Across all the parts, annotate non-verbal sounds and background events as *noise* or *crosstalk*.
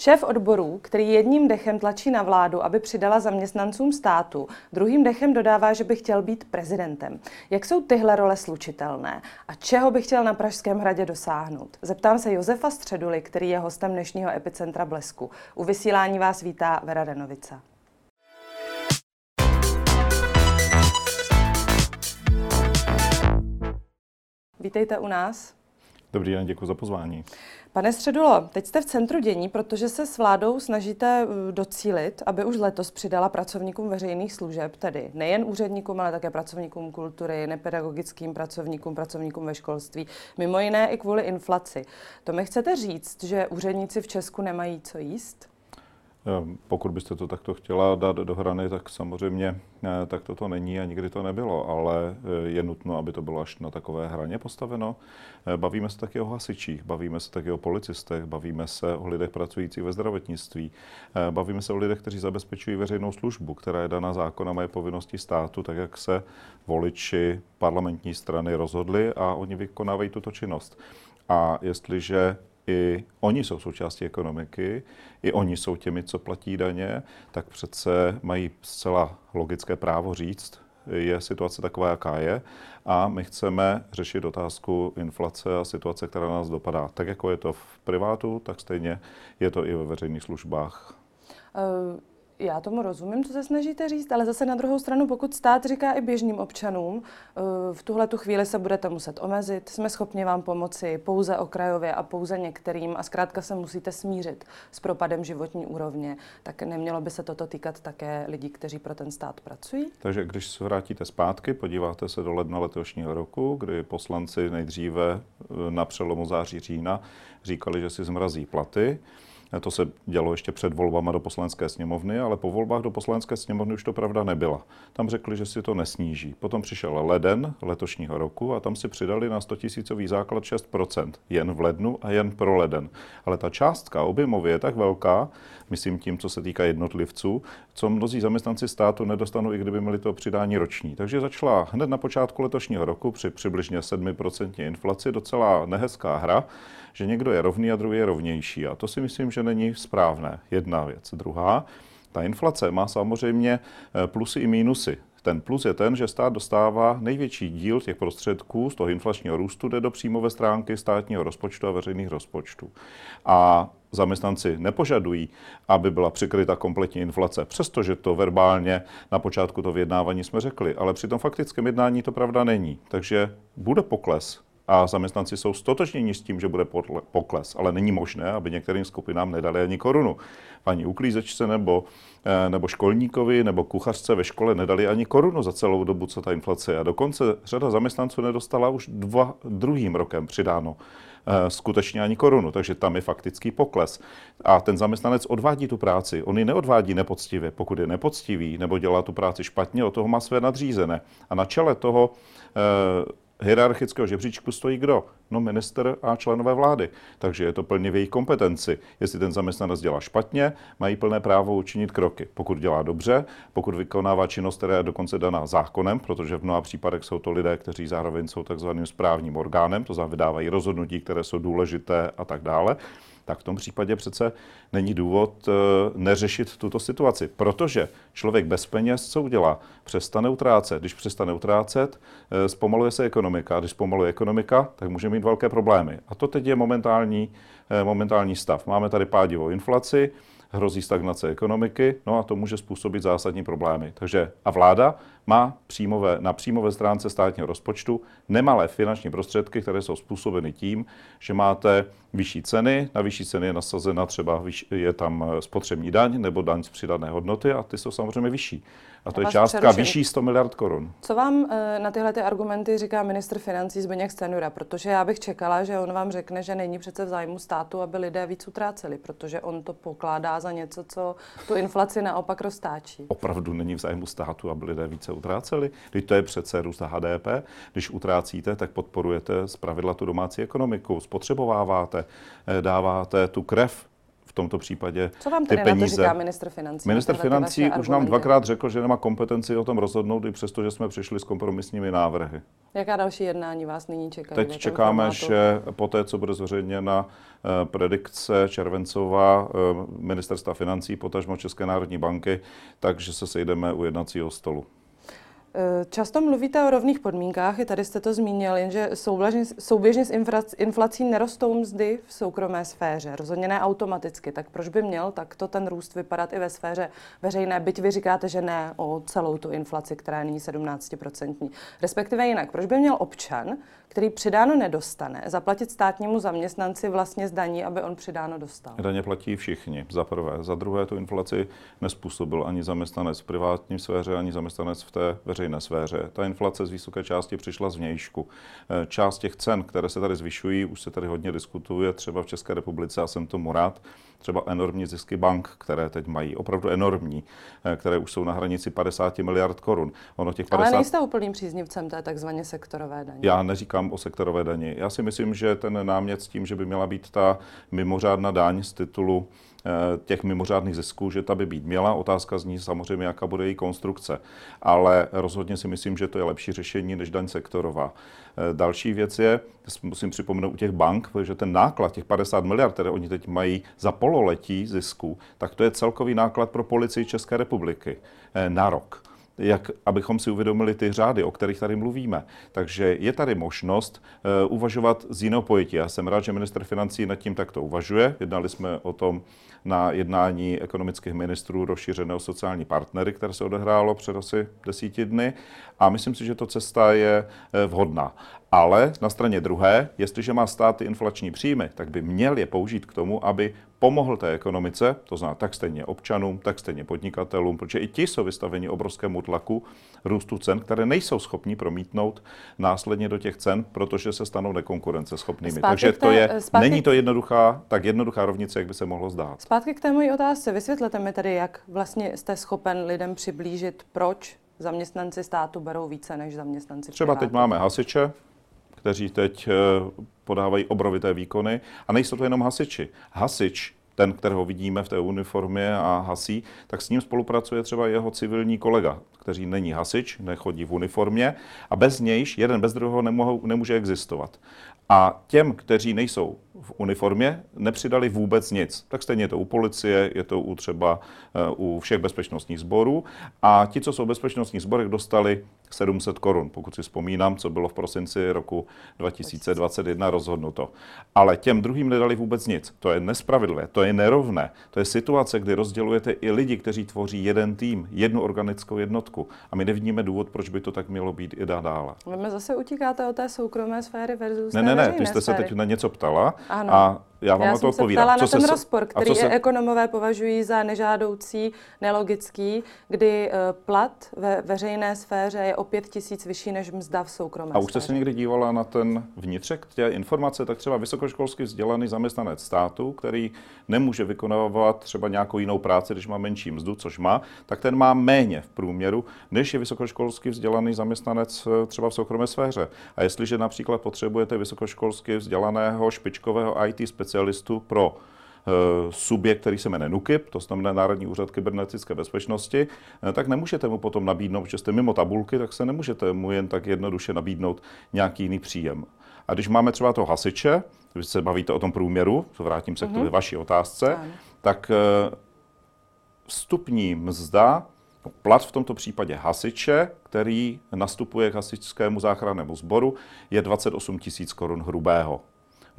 Šéf odborů, který jedním dechem tlačí na vládu, aby přidala zaměstnancům státu, druhým dechem dodává, že by chtěl být prezidentem. Jak jsou tyhle role slučitelné a čeho by chtěl na Pražském hradě dosáhnout? Zeptám se Josefa Středuly, který je hostem dnešního Epicentra Blesku. U vysílání vás vítá Vera Denovica. Vítejte u nás. Dobrý den, děkuji za pozvání. Pane Středulo, teď jste v centru dění, protože se s vládou snažíte uh, docílit, aby už letos přidala pracovníkům veřejných služeb, tedy nejen úředníkům, ale také pracovníkům kultury, nepedagogickým pracovníkům, pracovníkům ve školství, mimo jiné i kvůli inflaci. To mi chcete říct, že úředníci v Česku nemají co jíst? Ehm, pokud byste to takto chtěla dát do hrany, tak samozřejmě eh, tak toto není a nikdy to nebylo, ale eh, je nutno, aby to bylo až na takové hraně postaveno. Eh, bavíme se taky o hasičích, bavíme se taky o policistech, bavíme se o lidech pracujících ve zdravotnictví, bavíme se o lidech, kteří zabezpečují veřejnou službu, která je daná zákonem a je povinností státu, tak jak se voliči parlamentní strany rozhodli a oni vykonávají tuto činnost. A jestliže i oni jsou součástí ekonomiky, i oni jsou těmi, co platí daně, tak přece mají zcela logické právo říct, je situace taková, jaká je a my chceme řešit otázku inflace a situace, která nás dopadá. Tak jako je to v privátu, tak stejně je to i ve veřejných službách. Uh já tomu rozumím, co se snažíte říct, ale zase na druhou stranu, pokud stát říká i běžným občanům, eh, v tuhle tu chvíli se budete muset omezit, jsme schopni vám pomoci pouze okrajově a pouze některým a zkrátka se musíte smířit s propadem životní úrovně, tak nemělo by se toto týkat také lidí, kteří pro ten stát pracují? Takže když se vrátíte zpátky, podíváte se do ledna letošního roku, kdy poslanci nejdříve eh, na přelomu září října říkali, že si zmrazí platy, to se dělo ještě před volbama do poslanecké sněmovny, ale po volbách do poslanecké sněmovny už to pravda nebyla. Tam řekli, že si to nesníží. Potom přišel leden letošního roku a tam si přidali na 100 tisícový základ 6%. Jen v lednu a jen pro leden. Ale ta částka objemově je tak velká, myslím tím, co se týká jednotlivců, co mnozí zaměstnanci státu nedostanou, i kdyby měli to přidání roční. Takže začala hned na počátku letošního roku při přibližně 7% inflaci docela nehezká hra, že někdo je rovný a druhý je rovnější. A to si myslím, že není správné. Jedna věc. Druhá, ta inflace má samozřejmě eh, plusy i mínusy. Ten plus je ten, že stát dostává největší díl těch prostředků z toho inflačního růstu, jde do příjmové stránky státního rozpočtu a veřejných rozpočtů. A zaměstnanci nepožadují, aby byla přikryta kompletní inflace, přestože to verbálně na počátku to vyjednávání jsme řekli, ale při tom faktickém jednání to pravda není. Takže bude pokles a zaměstnanci jsou stotožněni s tím, že bude pokles, ale není možné, aby některým skupinám nedali ani korunu. Paní uklízečce nebo, eh, nebo školníkovi nebo kuchařce ve škole nedali ani korunu za celou dobu, co ta inflace je. A dokonce řada zaměstnanců nedostala už dva, druhým rokem přidáno eh, skutečně ani korunu, takže tam je faktický pokles. A ten zaměstnanec odvádí tu práci, on ji neodvádí nepoctivě. Pokud je nepoctivý nebo dělá tu práci špatně, od toho má své nadřízené. A na čele toho eh, hierarchického žebříčku stojí kdo? No minister a členové vlády. Takže je to plně v jejich kompetenci. Jestli ten zaměstnanec dělá špatně, mají plné právo učinit kroky. Pokud dělá dobře, pokud vykonává činnost, která je dokonce daná zákonem, protože v mnoha případech jsou to lidé, kteří zároveň jsou takzvaným správním orgánem, to znamená vydávají rozhodnutí, které jsou důležité a tak dále, tak v tom případě přece není důvod eh, neřešit tuto situaci. Protože člověk bez peněz co udělá? Přestane utrácet. Když přestane utrácet, eh, zpomaluje se ekonomika. Když zpomaluje ekonomika, tak může mít velké problémy. A to teď je momentální, eh, momentální stav. Máme tady pádivou inflaci, hrozí stagnace ekonomiky, no a to může způsobit zásadní problémy. Takže a vláda má příjmové, na příjmové stránce státního rozpočtu nemalé finanční prostředky, které jsou způsobeny tím, že máte vyšší ceny, na vyšší ceny je nasazena třeba, je tam spotřební daň nebo daň z přidané hodnoty a ty jsou samozřejmě vyšší. A to je částka přerušen. vyšší 100 miliard korun. Co vám eh, na tyhle ty argumenty říká ministr financí Zbigněk Stanjura? Protože já bych čekala, že on vám řekne, že není přece v zájmu státu, aby lidé víc utráceli, protože on to pokládá za něco, co tu inflaci naopak roztáčí. Opravdu není v zájmu státu, aby lidé více utráceli. Když to je přece růst HDP, když utrácíte, tak podporujete z pravidla tu domácí ekonomiku, spotřebováváte, eh, dáváte tu krev v tomto případě Co vám ty peníze. na to říká minister financí? Minister financí už nám dvakrát řekl, že nemá kompetenci o tom rozhodnout, i přesto, že jsme přišli s kompromisními návrhy. Jaká další jednání vás nyní čekají? Teď čekáme, formátu? že po té, co bude zveřejněna eh, predikce červencová eh, ministerstva financí, potažmo České národní banky, takže se sejdeme u jednacího stolu. Eh, Často mluvíte o rovných podmínkách, i tady jste to zmínil, jenže souběžně, s inflací nerostou mzdy v soukromé sféře, rozhodně ne automaticky. Tak proč by měl takto ten růst vypadat i ve sféře veřejné, byť vy říkáte, že ne o celou tu inflaci, která je nyní 17%. Respektive jinak, proč by měl občan, který přidáno nedostane, zaplatit státnímu zaměstnanci vlastně z daní, aby on přidáno dostal? Daně platí všichni, za prvé. Za druhé, tu inflaci nespůsobil ani zaměstnanec v privátní sféře, ani zaměstnanec v té veřejné sféře. Ta inflace z vysoké části přišla z vnějšku. Eh, Část těch cen, které se tady zvyšují, už se tady hodně diskutuje, třeba v České republice, a jsem tomu rád, třeba enormní zisky bank, které teď mají, opravdu enormní, eh, které už jsou na hranici 50 miliard korun. Ono těch 50... Ale nejste úplným příznivcem té takzvaně sektorové daně. Já neříkám o sektorové dani. Já si myslím, že ten námět s tím, že by měla být ta mimořádná daň z titulu eh, těch mimořádných zisků, že ta by být měla. Otázka zní samozřejmě, jaká bude její konstrukce. Ale rozhodně si myslím, že to je lepší řešení než daň sektorová. Eh, Další věc je, musím připomenout u těch bank, že ten náklad, těch 50 miliard, které oni teď mají za pololetí zisku, tak to je celkový náklad pro policii České republiky eh, na rok jak abychom si uvědomili ty řády, o kterých tady mluvíme. Takže je tady možnost uh, uvažovat z jiného pojetí. Já jsem rád, že minister financí nad tím takto uvažuje. Jednali jsme o tom na jednání ekonomických ministrů rozšířeného sociální partnery, které se odehrálo před asi desíti dny. A myslím si, že to cesta je eh, vhodná. Ale na straně druhé, jestliže má stát ty inflační příjmy, tak by měl je použít k tomu, aby pomohl té ekonomice, to znamená tak stejně občanům, tak stejně podnikatelům, protože i ti jsou vystaveni obrovskému tlaku růstu cen, které nejsou schopni promítnout následně do těch cen, protože se stanou nekonkurenceschopnými. Zpátky Takže té- to je, zpátky- není to jednoduchá, tak jednoduchá rovnice, jak by se mohlo zdát. Zpátky k té mojí otázce. Vysvětlete mi tedy, jak vlastně jste schopen lidem přiblížit, proč zaměstnanci státu berou více než zaměstnanci Třeba teď máme hasiče, kteří teď eh, podávají obrovité výkony. A nejsou to jenom hasiči. Hasič, ten, kterého vidíme v té uniformě a hasí, tak s ním spolupracuje třeba jeho civilní kolega, který není hasič, nechodí v uniformě a bez nějž jeden bez druhého nemůže existovat. A těm, kteří nejsou v uniformě, nepřidali vůbec nic. Tak stejně je to u policie, je to u třeba eh, u všech bezpečnostních sborů. A ti, co jsou v bezpečnostních sborech, dostali 700 korun, pokud si vzpomínám, co bylo v prosinci roku 2021 rozhodnuto. Ale těm druhým nedali vůbec nic. To je nespravedlivé, to je nerovné. To je situace, kdy rozdělujete i lidi, kteří tvoří jeden tým, jednu organickou jednotku. A my nevidíme důvod, proč by to tak mělo být i dále. Vy mi zase utíkáte o té soukromé sféry versus Ne, ne, ne, ty jste se sféry. teď na něco ptala Ano. Já vám Já na to jsem se odpovídám. ptala na ten se- rozpor, který se- ekonomové považují za nežádoucí, nelogický, kdy eh, plat ve veřejné sféře je o 5 tisíc vyšší než mzda v soukromé A už jste se někdy dívala na ten vnitřek té informace, tak třeba vysokoškolsky vzdělaný zaměstnanec státu, který nemůže vykonávat třeba nějakou jinou práci, když má menší mzdu, což má, tak ten má méně v průměru, než je vysokoškolsky vzdělaný zaměstnanec eh, třeba v soukromé sféře. A jestliže například potřebujete vysokoškolsky vzdělaného špičkového IT specialistu pro eh, subjekt, který se jmenuje NUKIP, to znamená Národní úřad kybernetické bezpečnosti, eh, tak nemůžete mu potom nabídnout, že jste mimo tabulky, tak se nemůžete mu jen tak jednoduše nabídnout nějaký jiný příjem. A když máme třeba toho hasiče, když se bavíte o tom průměru, vrátím se k té vaší otázce, Ano. tak eh, vstupní mzda, no, plat v tomto případě hasiče, který nastupuje k hasičskému záchrannému sboru, je 28 tisíc korun hrubého.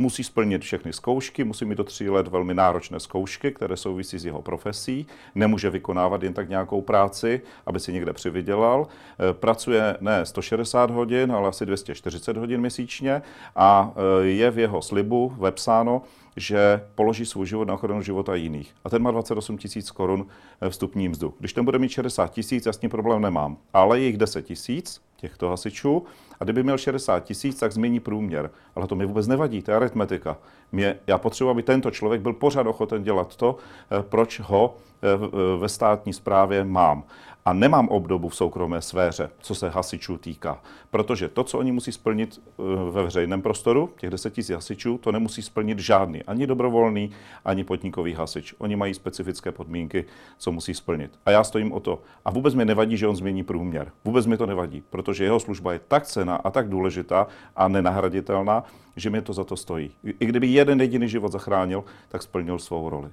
Musí splnit všechny zkoušky, musí mít do tří let velmi náročné zkoušky, které souvisí s jeho profesí. Nemůže vykonávat jen tak nějakou práci, aby si někde přivydělal. Eh, Pracuje ne 160 hodin, ale asi 240 hodin měsíčně a eh, je v jeho slibu vepsáno, že položí svůj život na ochranu života jiných. A ten má 28 tisíc korun eh, vstupní mzdu. Když ten bude mít 60 tisíc, já s tím problém nemám. Ale je jich 10 tisíc těchto hasičů a kdyby měl 60 tisíc, tak změní průměr. Ale to mi vůbec nevadí, to je aritmetika. Mě, já potřebuji, aby tento člověk byl pořád ochoten dělat to, eh, proč ho eh, ve státní správě mám. A nemám obdobu v soukromé sféře, co se hasičů týká. Protože to, co oni musí splnit eh, ve veřejném prostoru, těch 10 000 hasičů, to nemusí splnit žádný, ani dobrovolný, ani podnikový hasič. Oni mají specifické podmínky, co musí splnit. A já stojím o to. A vůbec mi nevadí, že on změní průměr. Vůbec mi to nevadí, protože jeho služba je tak cena a tak důležitá a nenahraditelná, že mi to za to stojí. I kdyby jeden jediný život zachránil, tak splnil svou roli.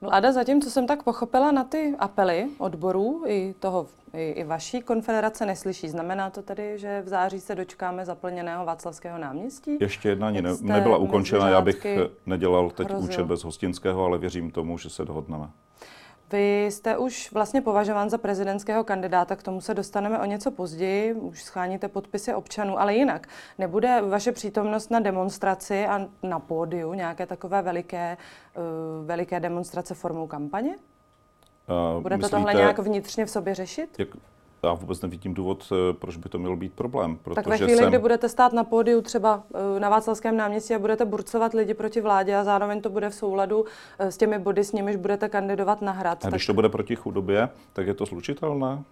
Vláda zatím, co jsem tak pochopila na ty apely odborů i toho i, i vaší konfederace neslyší. Znamená to tedy, že v září se dočkáme zaplněného Václavského náměstí? Ještě jedna ani ne, nebyla ukončena. Já bych nedělal teď hrozil. účet bez hostinského, ale věřím tomu, že se dohodneme. Vy jste už vlastně považován za prezidentského kandidáta, k tomu se dostaneme o něco později, už scháníte podpisy občanů, ale jinak. Nebude vaše přítomnost na demonstraci a na pódiu nějaké takové veliké, uh, veliké demonstrace formou kampaně? Uh, Budete myslíte, tohle nějak vnitřně v sobě řešit? Jak, já vůbec nevidím důvod, eh, proč by to měl být problém. Protože tak ve chvíli, jsem... kdy budete stát na pódiu třeba eh, na Václavském náměstí a budete burcovat lidi proti vládě a zároveň to bude v souladu eh, s těmi body, s nimiž budete kandidovat na hrad. A když tak... to bude proti chudobě, tak je to slučitelné?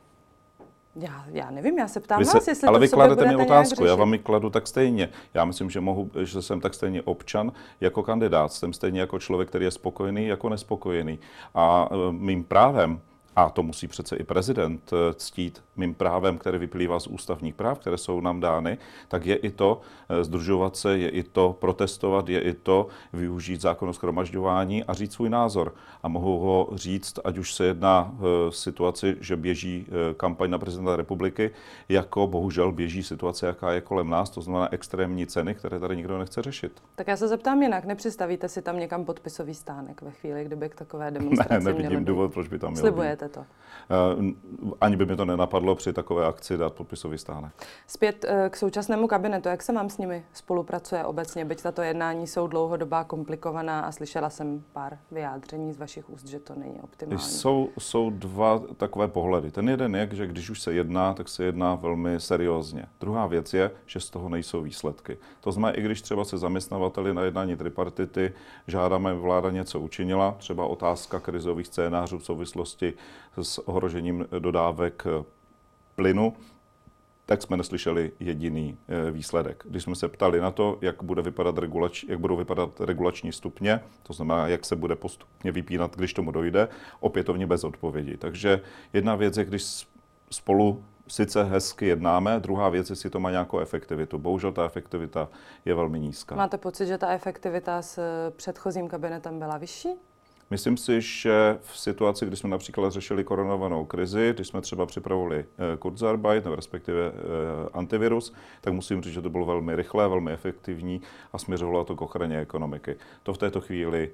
Já, já nevím, já se ptám se, vás, jestli Ale to vy kladete mi otázku, já vám ji kladu tak stejně. Já myslím, že, mohu, že jsem tak stejně občan jako kandidát. Jsem stejně jako člověk, který je spokojený, jako nespokojený. A mým právem a to musí přece i prezident eh, ctít mým právem, které vyplývá z ústavních práv, které jsou nám dány, tak je i to eh, združovat se, je i to protestovat, je i to využít zákon o schromažďování a říct svůj názor. A mohu ho říct, ať už se jedná v eh, situaci, že běží kampaň na prezidenta republiky, jako bohužel běží situace, jaká je kolem nás, to znamená extrémní ceny, které tady nikdo nechce řešit. Tak já se zeptám jinak, nepředstavíte si tam někam podpisový stánek ve chvíli, kdyby k takové *laughs* demonstraci Ne, nevidím důvod, proč by tam měl Slibujete to? Uh, ani by mi to nenapadlo při takové akci dát podpisový stánek. Zpět uh, k současnému kabinetu. Jak se vám s nimi spolupracuje obecně? Byť tato jednání jsou dlouhodobá, komplikovaná a slyšela jsem pár vyjádření z vašich úst, že to není optimální. Jsou, jsou dva takové pohledy. Ten jeden je, že když už se jedná, tak se jedná velmi seriózně. Druhá věc je, že z toho nejsou výsledky. To znamená, i když třeba se zaměstnavateli na jednání tripartity žádáme, vláda něco učinila, třeba otázka krizových scénářů v souvislosti s ohrožením dodávek plynu, tak jsme neslyšeli jediný eh, výsledek. Když jsme se ptali na to, jak, bude vypadat regulač, jak budou vypadat regulační stupně, to znamená, jak se bude postupně vypínat, když tomu dojde, opětovně bez odpovědi. Takže jedna věc je, když spolu sice hezky jednáme, druhá věc, jestli to má nějakou efektivitu. Bohužel ta efektivita je velmi nízká. Máte pocit, že ta efektivita s předchozím kabinetem byla vyšší? Myslím si, že v situaci, kdy jsme například řešili koronovanou krizi, když jsme třeba připravovali eh, Kurzarbeit, nebo respektive eh, antivirus, tak musím říct, že to bylo velmi rychlé, velmi efektivní a směřovalo to k ochraně ekonomiky. To v této chvíli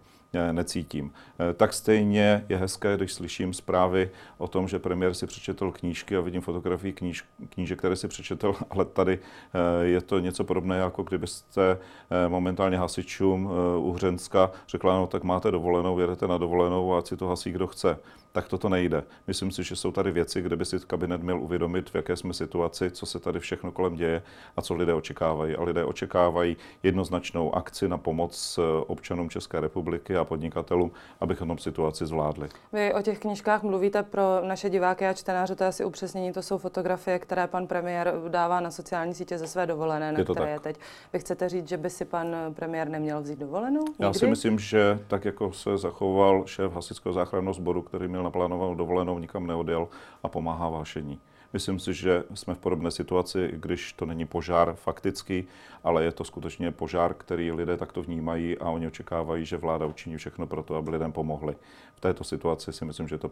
necítím. Eh, tak stejně je hezké, když slyším zprávy o tom, že premiér si přečetl knížky a vidím fotografii kníž, knížek, které si přečetl, *laughs* ale tady eh, je to něco podobné, jako kdybyste eh, momentálně hasičům u Hřenska řekla, no tak máte dovolenou, jedete na dovolenou a si to hasí, kdo chce tak toto nejde. Myslím si, že jsou tady věci, kde by si kabinet měl uvědomit, v jaké jsme situaci, co se tady všechno kolem děje a co lidé očekávají. A lidé očekávají jednoznačnou akci na pomoc občanům České republiky podnikatelům, abychom tom situaci zvládli. Vy o těch knížkách mluvíte pro naše diváky a čtenáře, to je asi upřesnění, to jsou fotografie, které pan premiér dává na sociální sítě ze své dovolené, na je které tak. je teď. Vy chcete říct, že by si pan premiér neměl vzít dovolenou? Nikdy? Já si myslím, že tak jako se zachoval šéf hasičského záchranného sboru, který měl naplánovanou dovolenou, nikam neodjel a pomáhá vášení. Myslím si, že jsme v podobné situaci, když to není požár faktický, ale je to skutečně požár, který lidé takto vnímají a oni očekávají, že vláda učiní všechno pro to, aby lidem pomohli. V této situaci si myslím, že to,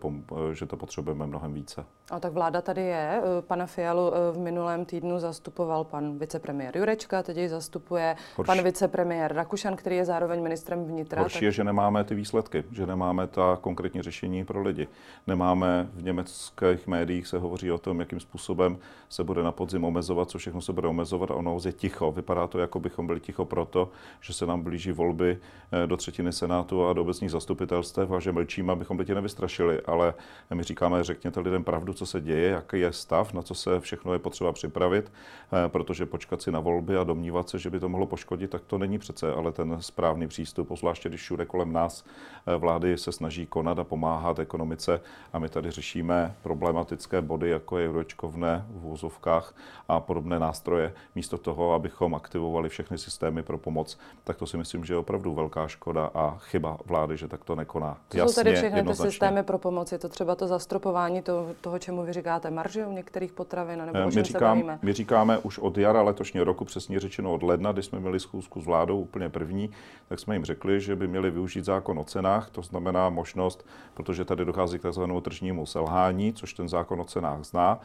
že to potřebujeme mnohem více. A tak vláda tady je. Pana Fialu v minulém týdnu zastupoval pan vicepremiér Jurečka, teď ji zastupuje Horší. pan vicepremiér Rakušan, který je zároveň ministrem vnitra. Horší tak... je, že nemáme ty výsledky, že nemáme ta konkrétní řešení pro lidi. Nemáme v německých médiích se hovoří o tom, jak jakým způsobem se bude na podzim omezovat, co všechno se bude omezovat a ono je ticho. Vypadá to, jako bychom byli ticho proto, že se nám blíží volby eh, do třetiny Senátu a do obecních zastupitelstev a že mlčíme, abychom lidi nevystrašili. Ale my říkáme, řekněte lidem pravdu, co se děje, jaký je stav, na co se všechno je potřeba připravit, eh, protože počkat si na volby a domnívat se, že by to mohlo poškodit, tak to není přece ale ten správný přístup, zvláště když všude kolem nás eh, vlády se snaží konat a pomáhat ekonomice a my tady řešíme problematické body, jako je euročkovné v úzovkách a podobné nástroje, místo toho, abychom aktivovali všechny systémy pro pomoc, tak to si myslím, že je opravdu velká škoda a chyba vlády, že tak to nekoná. Co Jasně, jsou tedy všechny ty systémy pro pomoc? Je to třeba to zastropování toho, toho čemu vy říkáte marže u některých potravin, nebo eh, my, říkám, my říkáme už od jara letošního roku, přesně řečeno od ledna, kdy jsme měli schůzku s vládou úplně první, tak jsme jim řekli, že by měli využít zákon o cenách, to znamená možnost, protože tady dochází k takzvanému tržnímu selhání, což ten zákon o cenách zná,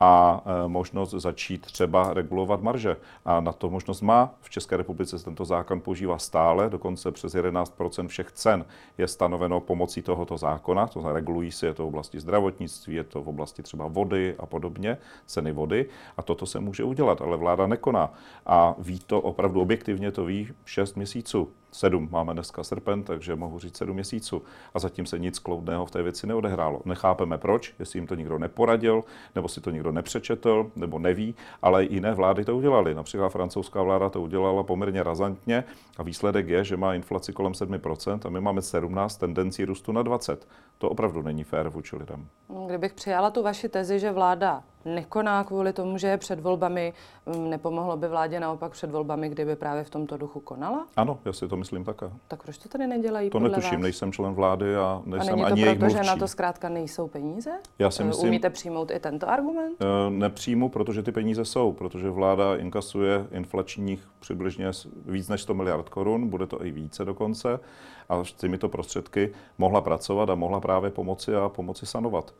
a e, možnost začít třeba regulovat marže. A na to možnost má. V České republice se tento zákon používá stále, dokonce přes 11 všech cen je stanoveno pomocí tohoto zákona, to znamená, regulují se, je to v oblasti zdravotnictví, je to v oblasti třeba vody a podobně, ceny vody. A toto se může udělat, ale vláda nekoná. A ví to opravdu objektivně, to ví 6 měsíců sedm, máme dneska srpen, takže mohu říct sedm měsíců. A zatím se nic kloudného v té věci neodehrálo. Nechápeme proč, jestli jim to nikdo neporadil, nebo si to nikdo nepřečetl, nebo neví, ale jiné vlády to udělali. Například francouzská vláda to udělala poměrně razantně a výsledek je, že má inflaci kolem 7% a my máme 17 tendencí růstu na 20. To opravdu není fér vůči lidem. Kdybych přijala tu vaši tezi, že vláda nekoná kvůli tomu, že je před volbami. Mm, nepomohlo by vládě naopak před volbami, kdyby právě v tomto duchu konala? Ano, já si to myslím také. Tak proč to tady nedělají? To netuším, vás? nejsem člen vlády a nejsem a není to ani proto, že na to zkrátka nejsou peníze? Já si eh, myslím, Umíte přijmout i tento argument? Eh, nepřijmu, protože ty peníze jsou, protože vláda inkasuje inflačních přibližně víc než 100 miliard korun, bude to i více dokonce, a s těmito prostředky mohla pracovat a mohla právě pomoci a pomoci sanovat.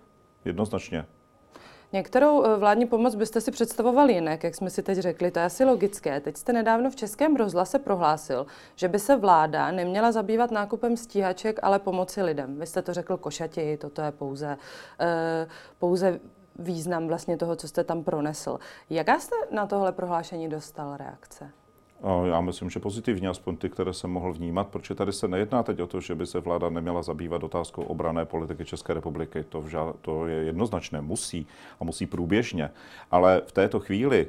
Jednoznačně. Některou eh, vládní pomoc byste si představoval jinak, jak jsme si teď řekli, to je asi logické. Teď jste nedávno v Českém rozhlase prohlásil, že by se vláda neměla zabývat nákupem stíhaček, ale pomoci lidem. Vy jste to řekl košati, toto je pouze, uh, pouze význam vlastně toho, co jste tam pronesl. Jaká jste na tohle prohlášení dostal reakce? Já myslím, že pozitivně, aspoň ty, které jsem mohl vnímat, protože tady se nejedná teď o to, že by se vláda neměla zabývat otázkou obrané politiky České republiky. To, vža, to je jednoznačné, musí a musí průběžně. Ale v této chvíli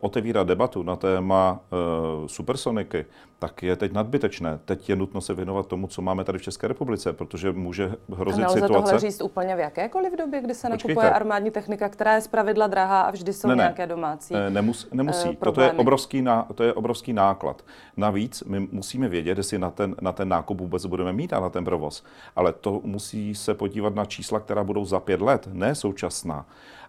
otevírat debatu na téma uh, supersoniky, tak je teď nadbytečné. Teď je nutno se věnovat tomu, co máme tady v České republice, protože může hrozit a situace... tohle říct úplně v jakékoliv době, kdy se Počkejte. nakupuje armádní technika, která je zpravidla drahá a vždy jsou ne, ne. nějaké domácí ne, nemus, Nemusí. Toto je obrovský, ná, to je obrovský náklad. Navíc my musíme vědět, jestli na ten, na ten nákup vůbec budeme mít a na ten provoz. Ale to musí se podívat na čísla, která budou za pět let, ne současná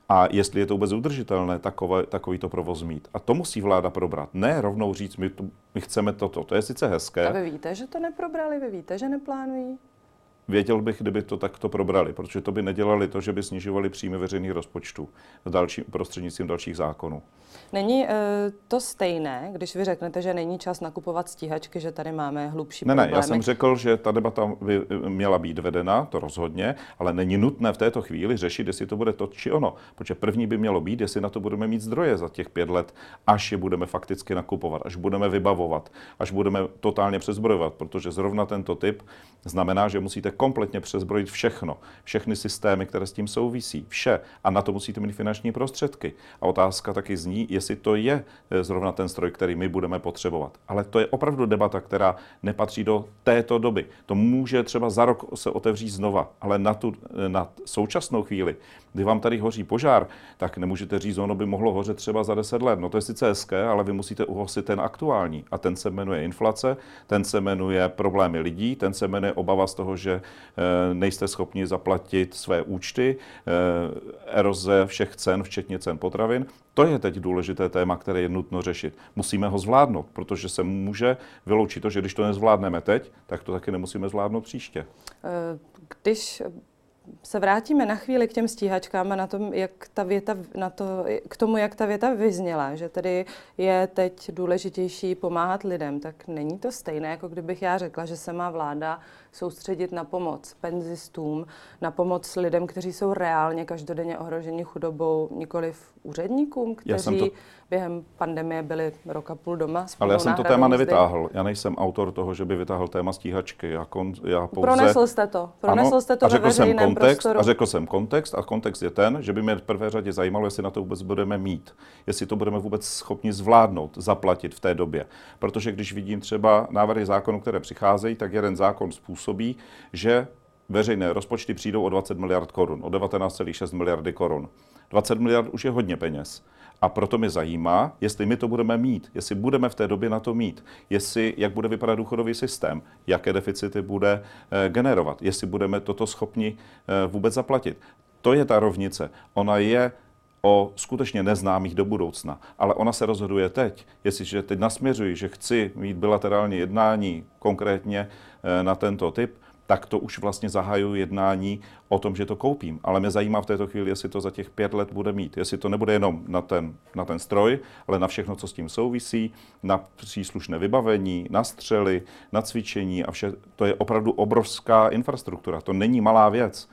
a jestli je to vůbec udržitelné takové, takovýto provoz mít. A to musí vláda probrat. Ne rovnou říct, my, to, my chceme toto. To je sice hezké. A vy víte, že to neprobrali? Vy víte, že neplánují? Věděl bych, kdyby to takto probrali, protože to by nedělali to, že by snižovali příjmy veřejných rozpočtů další, prostřednictvím dalších zákonů. Není uh, to stejné, když vy řeknete, že není čas nakupovat stíhačky, že tady máme hlubší ne, problémy? Ne, já jsem řekl, že ta debata by eh, měla být vedena, to rozhodně, ale není nutné v této chvíli řešit, jestli to bude to či ono. Protože první by mělo být, jestli na to budeme mít zdroje za těch pět let, až je budeme fakticky nakupovat, až budeme vybavovat, až budeme totálně přezbrojovat, protože zrovna tento typ znamená, že musíte kompletně přezbrojit všechno, všechny systémy, které s tím souvisí, vše. A na to musíte mít finanční prostředky. A otázka taky zní, jestli to je eh, zrovna ten stroj, který my budeme potřebovat. Ale to je opravdu debata, která nepatří do této doby. To může třeba za rok se otevřít znova, ale na, tu, eh, na současnou chvíli, kdy vám tady hoří požár, tak nemůžete říct, ono by mohlo hořet třeba za 10 let. No to je sice hezké, ale vy musíte uhosit ten aktuální. A ten se jmenuje inflace, ten se jmenuje problémy lidí, ten se jmenuje obava z toho, že nejste schopni zaplatit své účty, eroze všech cen, včetně cen potravin. To je teď důležité téma, které je nutno řešit. Musíme ho zvládnout, protože se může vyloučit to, že když to nezvládneme teď, tak to taky nemusíme zvládnout příště. Když se vrátíme na chvíli k těm stíhačkám a na tom, jak ta věta, na to, k tomu, jak ta věta vyzněla, že tedy je teď důležitější pomáhat lidem, tak není to stejné, jako kdybych já řekla, že se má vláda soustředit na pomoc penzistům, na pomoc lidem, kteří jsou reálně každodenně ohroženi chudobou, nikoli úředníkům, kteří to... během pandemie byli rok a půl doma. Ale já jsem to téma nevytáhl. Já nejsem autor toho, že by vytáhl téma stíhačky. Já, kon, já pouze... Pronesl jste to. Pronesl ano, jste to a řekl jsem kontext, prostoru. A řekl jsem kontext a kontext je ten, že by mě v prvé řadě zajímalo, jestli na to vůbec budeme mít. Jestli to budeme vůbec schopni zvládnout, zaplatit v té době. Protože když vidím třeba návrhy zákonů, které přicházejí, tak jeden zákon způsobí, že veřejné rozpočty přijdou o 20 miliard korun, o 19,6 miliardy korun. 20 miliard už je hodně peněz. A proto mě zajímá, jestli my to budeme mít, jestli budeme v té době na to mít, jestli, jak bude vypadat důchodový systém, jaké deficity bude eh, generovat, jestli budeme toto schopni eh, vůbec zaplatit. To je ta rovnice. Ona je o skutečně neznámých do budoucna. Ale ona se rozhoduje teď. Jestliže teď nasměřuji, že chci mít bilaterální jednání konkrétně eh, na tento typ, tak to už vlastně zahajuji jednání o tom, že to koupím. Ale mě zajímá v této chvíli, jestli to za těch pět let bude mít. Jestli to nebude jenom na ten, na ten stroj, ale na všechno, co s tím souvisí, na příslušné vybavení, na střely, na cvičení a vše. To je opravdu obrovská infrastruktura. To není malá věc.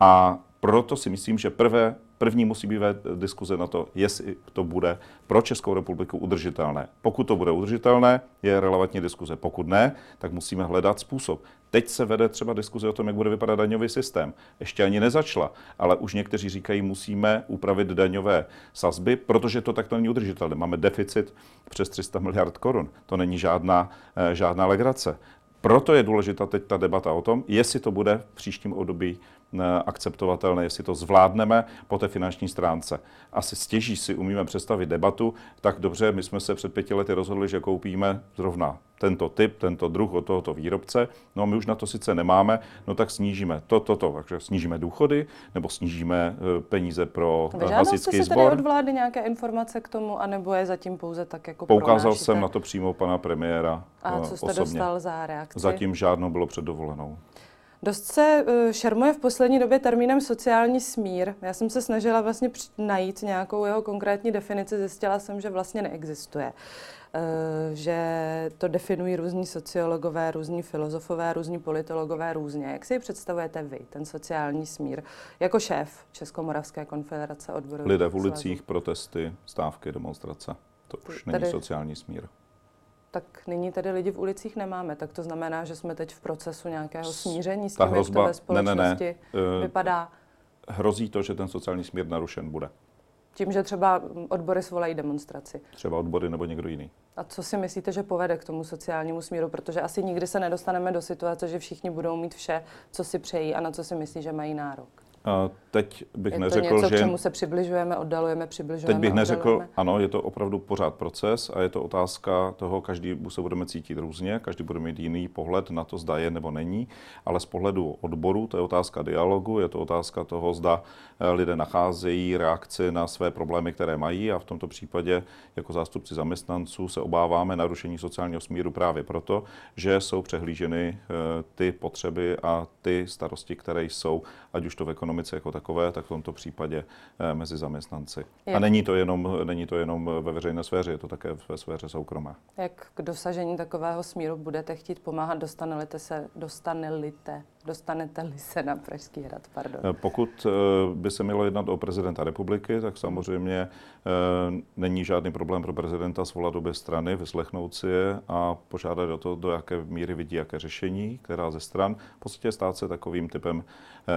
A proto si myslím, že prvé, první musí být diskuze na to, jestli to bude pro Českou republiku udržitelné. Pokud to bude udržitelné, je relevantní diskuze. Pokud ne, tak musíme hledat způsob. Teď se vede třeba diskuze o tom, jak bude vypadat daňový systém. Ještě ani nezačla, ale už někteří říkají, musíme upravit daňové sazby, protože to takto není udržitelné. Máme deficit přes 300 miliard korun. To není žádná, eh, žádná legrace. Proto je důležitá teď ta debata o tom, jestli to bude v příštím období akceptovatelné, jestli to zvládneme po té finanční stránce. Asi stěží si umíme představit debatu, tak dobře, my jsme se před pěti lety rozhodli, že koupíme zrovna tento typ, tento druh od tohoto výrobce, no a my už na to sice nemáme, no tak snížíme to, to, to, takže snížíme důchody, nebo snížíme eh, peníze pro eh, hasičský sbor. Vyžádal od vlády nějaké informace k tomu, anebo je zatím pouze tak jako Poukázal pronášíte? jsem na to přímo pana premiéra A co jste osobně. dostal za reakci? Zatím žádnou bylo před dovolenou. Dost se uh, šermuje v poslední době termínem sociální smír. Já jsem se snažila vlastně najít nějakou jeho konkrétní definici, zjistila jsem, že vlastně neexistuje. Uh, že to definují různí sociologové, různí filozofové, různí politologové různě. Jak si ji představujete vy, ten sociální smír, jako šéf Českomoravské konfederace odborů? Lidé v ulicích, protesty, stávky, demonstrace. To už Tady... není sociální smír tak nyní tady lidi v ulicích nemáme. Tak to znamená, že jsme teď v procesu nějakého smíření s tím, hrozba, jak to ve společnosti ne, ne, ne. vypadá. Hrozí to, že ten sociální smír narušen bude. Tím, že třeba odbory svolají demonstraci. Třeba odbory nebo někdo jiný. A co si myslíte, že povede k tomu sociálnímu smíru? Protože asi nikdy se nedostaneme do situace, že všichni budou mít vše, co si přejí a na co si myslí, že mají nárok. Teď bych je neřekl, to něco, že... k čemu se přibližujeme, oddalujeme, přibližujeme, Teď bych neřekl, oddalujeme. ano, je to opravdu pořád proces a je to otázka toho, každý se budeme cítit různě, každý bude mít jiný pohled na to, zda je nebo není, ale z pohledu odboru to je otázka dialogu, je to otázka toho, zda eh, lidé nacházejí reakci na své problémy, které mají a v tomto případě jako zástupci zaměstnanců se obáváme narušení sociálního smíru právě proto, že jsou přehlíženy eh, ty potřeby a ty starosti, které jsou, ať už to v ekonomice ekonomice jako takové, tak v tomto případě eh, mezi zaměstnanci. Jak? A není to, jenom, není to jenom ve veřejné sféře, je to také ve sféře soukromé. Jak k dosažení takového smíru budete chtít pomáhat, dostanete se, dostanete, dostanete-li se na Pražský hrad? Pardon. Eh, pokud eh, by se mělo jednat o prezidenta republiky, tak samozřejmě není žádný problém pro prezidenta svolat obě strany, vyslechnout si je a požádat o to, do jaké míry vidí jaké řešení, která ze stran, v podstatě stát se takovým typem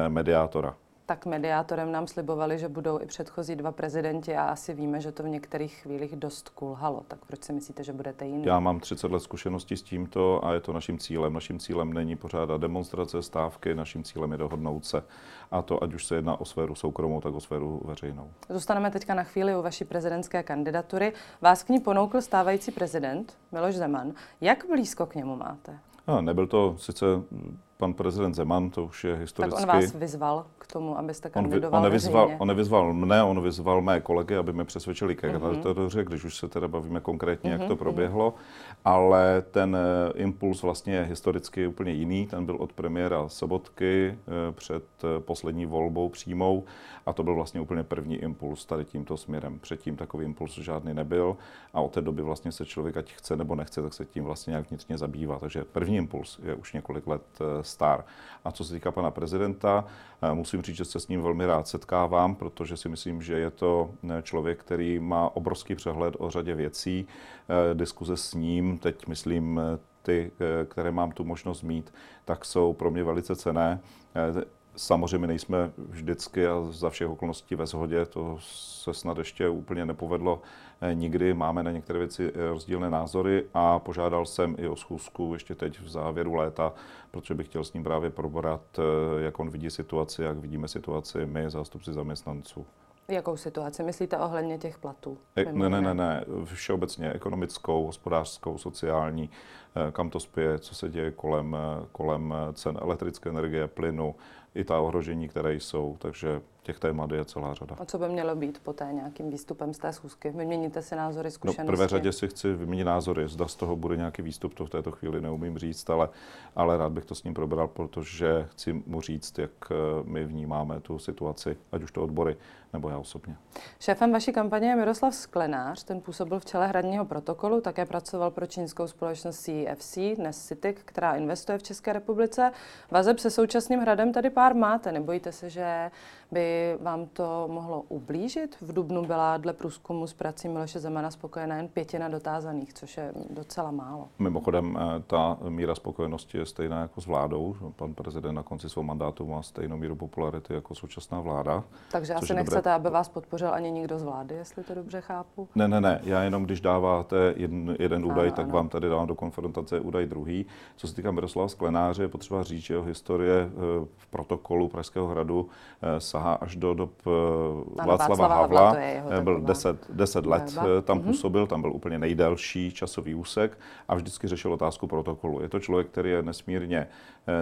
mediátora tak mediátorem nám slibovali, že budou i předchozí dva prezidenti a asi víme, že to v některých chvílích dost kulhalo. Tak proč si myslíte, že budete jiný? Já mám 30 let zkušenosti s tímto a je to naším cílem. Naším cílem není pořádat demonstrace, stávky, naším cílem je dohodnout se. A to ať už se jedná o sféru soukromou, tak o sféru veřejnou. Zůstaneme teďka na chvíli u vaší prezidentské kandidatury. Vás k ní ponoukl stávající prezident Miloš Zeman. Jak blízko k němu máte? No, nebyl to sice pan prezident Zeman, to už je historicky... Tak on vás vyzval k tomu, abyste kandidoval on, on, nevyzval, on nevyzval mne, on vyzval mé kolegy, aby mě přesvědčili ke mhm. kandidatuře, mm-hmm. když už se teda bavíme konkrétně, mm-hmm. jak to mhm, proběhlo. Mm-hmm. Ale ten uh, impuls vlastně je historicky úplně jiný. Ten byl od premiéra Sobotky uh, před uh, poslední volbou přímou a to byl vlastně úplně první impuls tady tímto směrem. Předtím takový impuls žádný nebyl a od té doby vlastně se člověk, ať chce nebo nechce, tak se tím vlastně nějak vnitřně zabývá. Takže první impuls je už několik let star. A co se týká pana prezidenta, musím říct, že se s ním velmi rád setkávám, protože si myslím, že je to člověk, který má obrovský přehled o řadě věcí. Diskuze s ním, teď myslím ty, které mám tu možnost mít, tak jsou pro mě velice cené. Samozřejmě nejsme vždycky a za všech okolností ve shodě, to se snad ještě úplně nepovedlo eh, nikdy. Máme na některé věci eh, rozdílné názory a požádal jsem i o schůzku ještě teď v závěru léta, protože bych chtěl s ním právě proborat, eh, jak on vidí situaci, jak vidíme situaci my, zástupci zaměstnanců. Jakou situaci? Myslíte ohledně těch platů? E, ne, ne, ne, ne. Všeobecně ekonomickou, hospodářskou, sociální, kam to spěje, co se děje kolem, kolem cen elektrické energie, plynu, i ta ohrožení, které jsou. Takže těch témat je celá řada. A co by mělo být poté nějakým výstupem z té schůzky? Vyměníte si názory, zkušenosti? No, v prvé řadě si chci vyměnit názory. Zda z toho bude nějaký výstup, to v této chvíli neumím říct, ale, ale rád bych to s ním probral, protože chci mu říct, jak eh, my vnímáme tu situaci, ať už to odbory, nebo já osobně. Šéfem vaší kampaně je Miroslav Sklenář, ten působil v čele hradního protokolu, také pracoval pro čínskou společnost CFC, dnes CITIC, která investuje v České republice. Vazeb se současným hradem tady pár máte, nebojíte se, že by vám to mohlo ublížit? V Dubnu byla dle průzkumu s prací Miloše Zemana spokojená jen pětina dotázaných, což je docela málo. Mimochodem, eh, ta míra spokojenosti je stejná jako s vládou. Pan prezident na konci svého mandátu má stejnou míru popularity jako současná vláda. Takže asi nechcete, dobré... aby vás podpořil ani nikdo z vlády, jestli to dobře chápu? Ne, ne, ne. Já jenom, když dáváte jeden, jeden údaj, ano, tak ano. vám tady dávám do konfrontace údaj druhý. Co se týká Miroslava Sklenáře, je potřeba říct, že jeho historie eh, v protokolu Pražského hradu eh, sahá až do dob eh, Václava Havla. Havla byl 10, 10 let Heba. Eh, tam mm-hmm. působil, tam byl úplně nejdelší časový úsek a vždycky řešil otázku protokolu. Je to člověk, který je nesmírně, eh,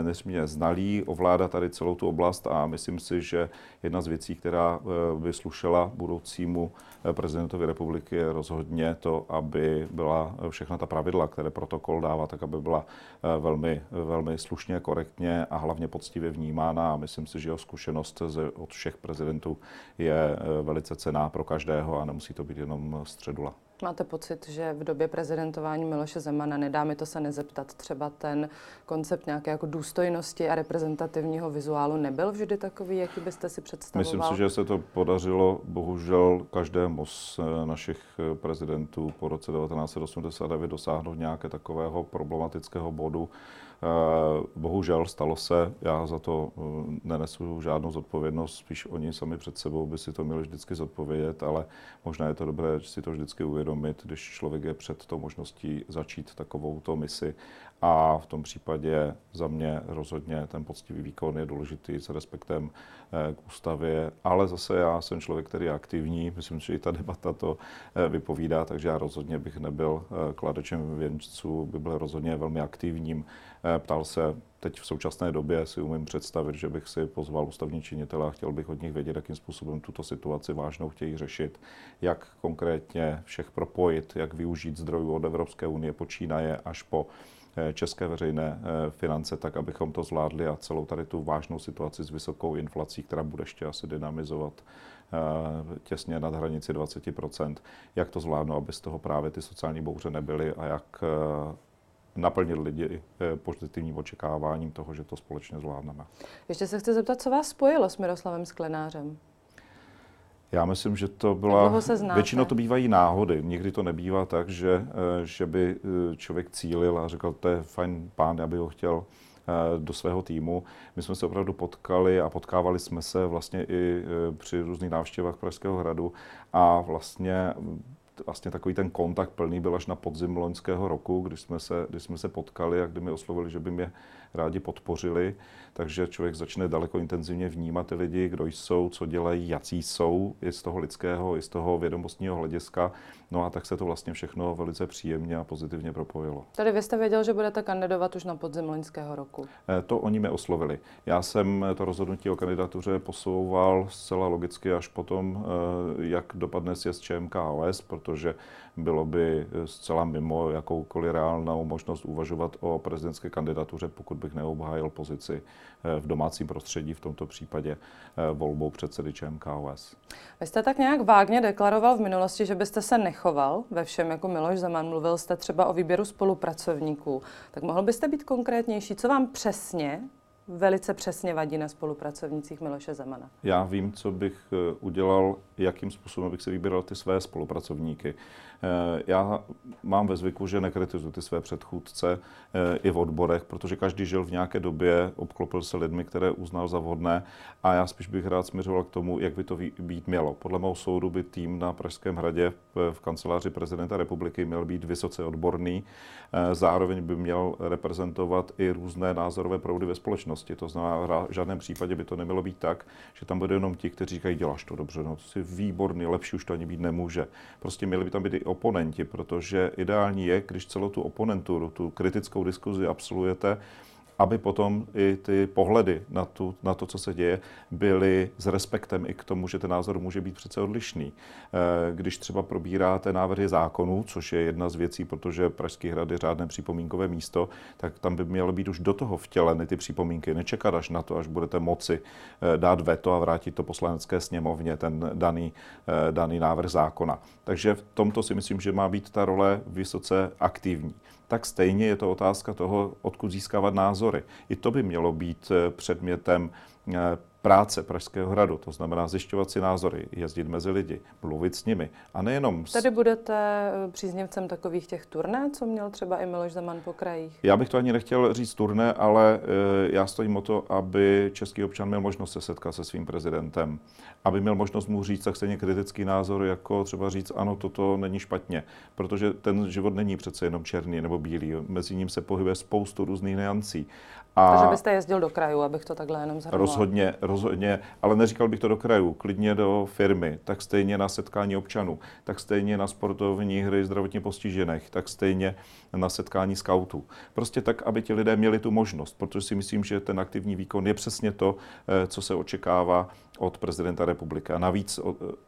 nesmírně znalý, ovládá tady celou tu oblast a myslím si, že jedna z věcí, která by slušela budoucímu prezidentovi republiky, je rozhodně to, aby byla všechna ta pravidla, které protokol dává, tak aby byla velmi, velmi slušně, korektně a hlavně poctivě vnímána a myslím si, že jeho zkušenost od všech prezidentů je eh, velice cená pro každého a nemusí to být jenom středula. Máte pocit, že v době prezidentování Miloše Zemana, nedá mi to se nezeptat, třeba ten koncept nějaké jako důstojnosti a reprezentativního vizuálu nebyl vždy takový, jaký byste si představoval? Myslím si, že se to podařilo bohužel každému z eh, našich eh, prezidentů po roce 1989 dosáhnout nějaké takového problematického bodu, bohužel stalo se, já za to eh, nenesu žádnou zodpovědnost, spíš oni sami před sebou by si to měli vždycky zodpovědět, ale možná je to dobré si to vždycky uvědomit, když člověk je před tou možností začít takovou to misi. A v tom případě za mě rozhodně ten poctivý výkon je důležitý s respektem eh, k ústavě, ale zase já jsem člověk, který je aktivní, myslím, že i ta debata to vypovídá, takže já rozhodně bych nebyl kladečem věnců, by byl rozhodně velmi aktivním. Eh, ptal se, teď v současné době si umím představit, že bych si pozval ústavní činitele a chtěl bych od nich vědět, jakým způsobem tuto situaci vážnou chtějí řešit, jak konkrétně všech propojit, jak využít zdrojů od Evropské unie, počínaje až po eh, české veřejné eh, finance, tak abychom to zvládli a celou tady tu vážnou situaci s vysokou inflací, která bude ještě asi dynamizovat těsně nad hranici 20% jak to zvládnout, aby z toho právě ty sociální bouře nebyly a jak naplnit lidi eh, pozitivním očekáváním toho, že to společně zvládneme. Ještě se chci zeptat, co vás spojilo s Miroslavem Sklenářem? Já myslím, že to byla... Většinou to bývají náhody. Nikdy to nebývá tak, že, eh, že by eh, člověk cílil a řekl, to je fajn pán, já bych ho chtěl do svého týmu. My jsme se opravdu potkali a potkávali jsme se vlastně i při různých návštěvách Pražského hradu a vlastně vlastně takový ten kontakt plný byl až na podzim loňského roku, když jsme se, když jsme se potkali a kdy mi oslovili, že by mě rádi podpořili. Takže člověk začne daleko intenzivně vnímat ty lidi, kdo jsou, co dělají, jací jsou, i z toho lidského, i z toho vědomostního hlediska. No a tak se to vlastně všechno velice příjemně a pozitivně propojilo. Tady vy jste věděl, že budete kandidovat už na podzim loňského roku? Eh, to oni mi oslovili. Já jsem to rozhodnutí o kandidatuře posouval zcela logicky až potom, eh, jak dopadne sjezd ČMKOS, protože bylo by zcela mimo jakoukoliv reálnou možnost uvažovat o prezidentské kandidatuře, pokud bych neobhájil pozici eh, v domácím prostředí, v tomto případě eh, volbou předsedy ČMKOS. Vy jste tak nějak vágně deklaroval v minulosti, že byste se nechoval ve všem jako Miloš Zeman. Mluvil jste třeba o výběru spolupracovníků. Tak mohl byste být konkrétnější? Co vám přesně velice přesně vadí na spolupracovnicích Miloše Zemana? Já vím, co bych eh, udělal, jakým způsobem bych se vybíral ty své spolupracovníky. Eh, já mám ve zvyku, že nekritizuji ty své předchůdce eh, i v odborech, protože každý žil v nějaké době, obklopil se lidmi, které uznal za vhodné a já spíš bych rád směřoval k tomu, jak by to být mělo. Podle mého soudu by tým na Pražském hradě v kanceláři prezidenta republiky měl být vysoce odborný, zároveň by měl reprezentovat i různé názorové proudy ve společnosti. To znamená, v žádném případě by to nemělo být tak, že tam bude jenom ti, kteří říkají, děláš to dobře, no to si výborný, lepší už to ani být nemůže. Prostě měli by tam být i oponenti, protože ideální je, když celou tu oponenturu, tu kritickou diskuzi absolvujete, aby potom i ty pohledy na, tu, na to, co se děje, byly s respektem i k tomu, že ten názor může být přece odlišný. Eh, když třeba probíráte návrhy zákonů, což je jedna z věcí, protože Pražský hrad je řádné připomínkové místo, tak tam by mělo být už do toho vtěleny ty připomínky. Nečekat až na to, až budete moci eh, dát veto a vrátit to poslanecké sněmovně, ten daný, eh, daný návrh zákona. Takže v tomto si myslím, že má být ta role vysoce aktivní tak stejně je to otázka toho, odkud získávat názory. I to by mělo být eh, předmětem eh, práce Pražského hradu, to znamená zjišťovat si názory, jezdit mezi lidi, mluvit s nimi. A nejenom... S... Tady budete eh, příznivcem takových těch turné, co měl třeba i Miloš Zeman po krajích? Já bych to ani nechtěl říct turné, ale e, já stojím o to, aby český občan měl možnost se setkat se svým prezidentem, aby měl možnost mu říct tak stejně kritický názor, jako třeba říct, ano, toto není špatně, protože ten život není přece jenom černý nebo bílý, mezi ním se pohybuje spoustu různých neancí. A Takže byste jezdil do krajů, abych to takhle jenom zhrnul. Rozhodně, rozhodně, ale neříkal bych to do krajů, klidně do firmy, tak stejně na setkání občanů, tak stejně na sportovní hry zdravotně postižených, tak stejně na setkání skautů. Prostě tak, aby ti lidé měli tu možnost, protože si myslím, že ten aktivní výkon je přesně to, eh, co se očekává od prezidenta republiky. A navíc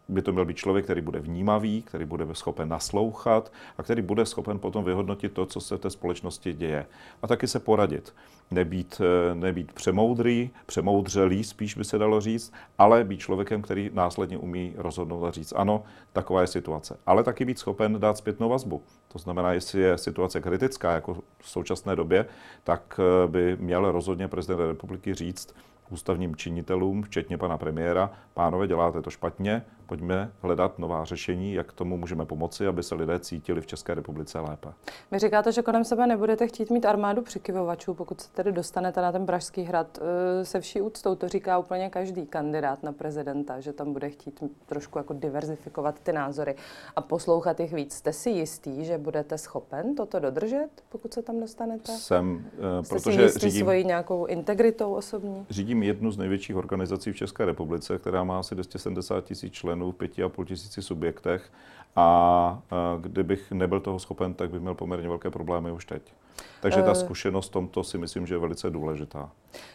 by to měl být člověk, který bude vnímavý, který bude schopen naslouchat a který bude schopen potom vyhodnotit to, co se v té společnosti děje. A taky se poradit. Nebýt, eh, nebýt přemoudrý, přemoudřelý, spíš by se dalo říct, ale být člověkem, který následně umí rozhodnout a říct, ano, taková je situace. Ale taky být schopen dát zpětnou vazbu. To znamená, jestli je situace kritická, jako v současné době, tak eh, by měl rozhodně prezident republiky říct, ústavním činitelům, včetně pana premiéra, pánové, děláte to špatně, pojďme hledat nová řešení, jak tomu můžeme pomoci, aby se lidé cítili v České republice lépe. Vy říkáte, že kolem sebe nebudete chtít mít armádu přikyvovačů, pokud se tedy dostanete na ten Pražský hrad. E, se vší úctou to říká úplně každý kandidát na prezidenta, že tam bude chtít trošku jako diverzifikovat ty názory a poslouchat jich víc. Jste si jistý, že budete schopen toto dodržet, pokud se tam dostanete? Jsem, uh, Jste protože si jistý řídím, svojí nějakou integritou osobní? Řídím jednu z největších organizací v České republice, která má asi 270 tisíc členů v pěti a půl tisíci subjektech a kdybych nebyl toho schopen, tak bych měl poměrně velké problémy už teď. Takže ta eh. zkušenost tomto si myslím, že je velice důležitá.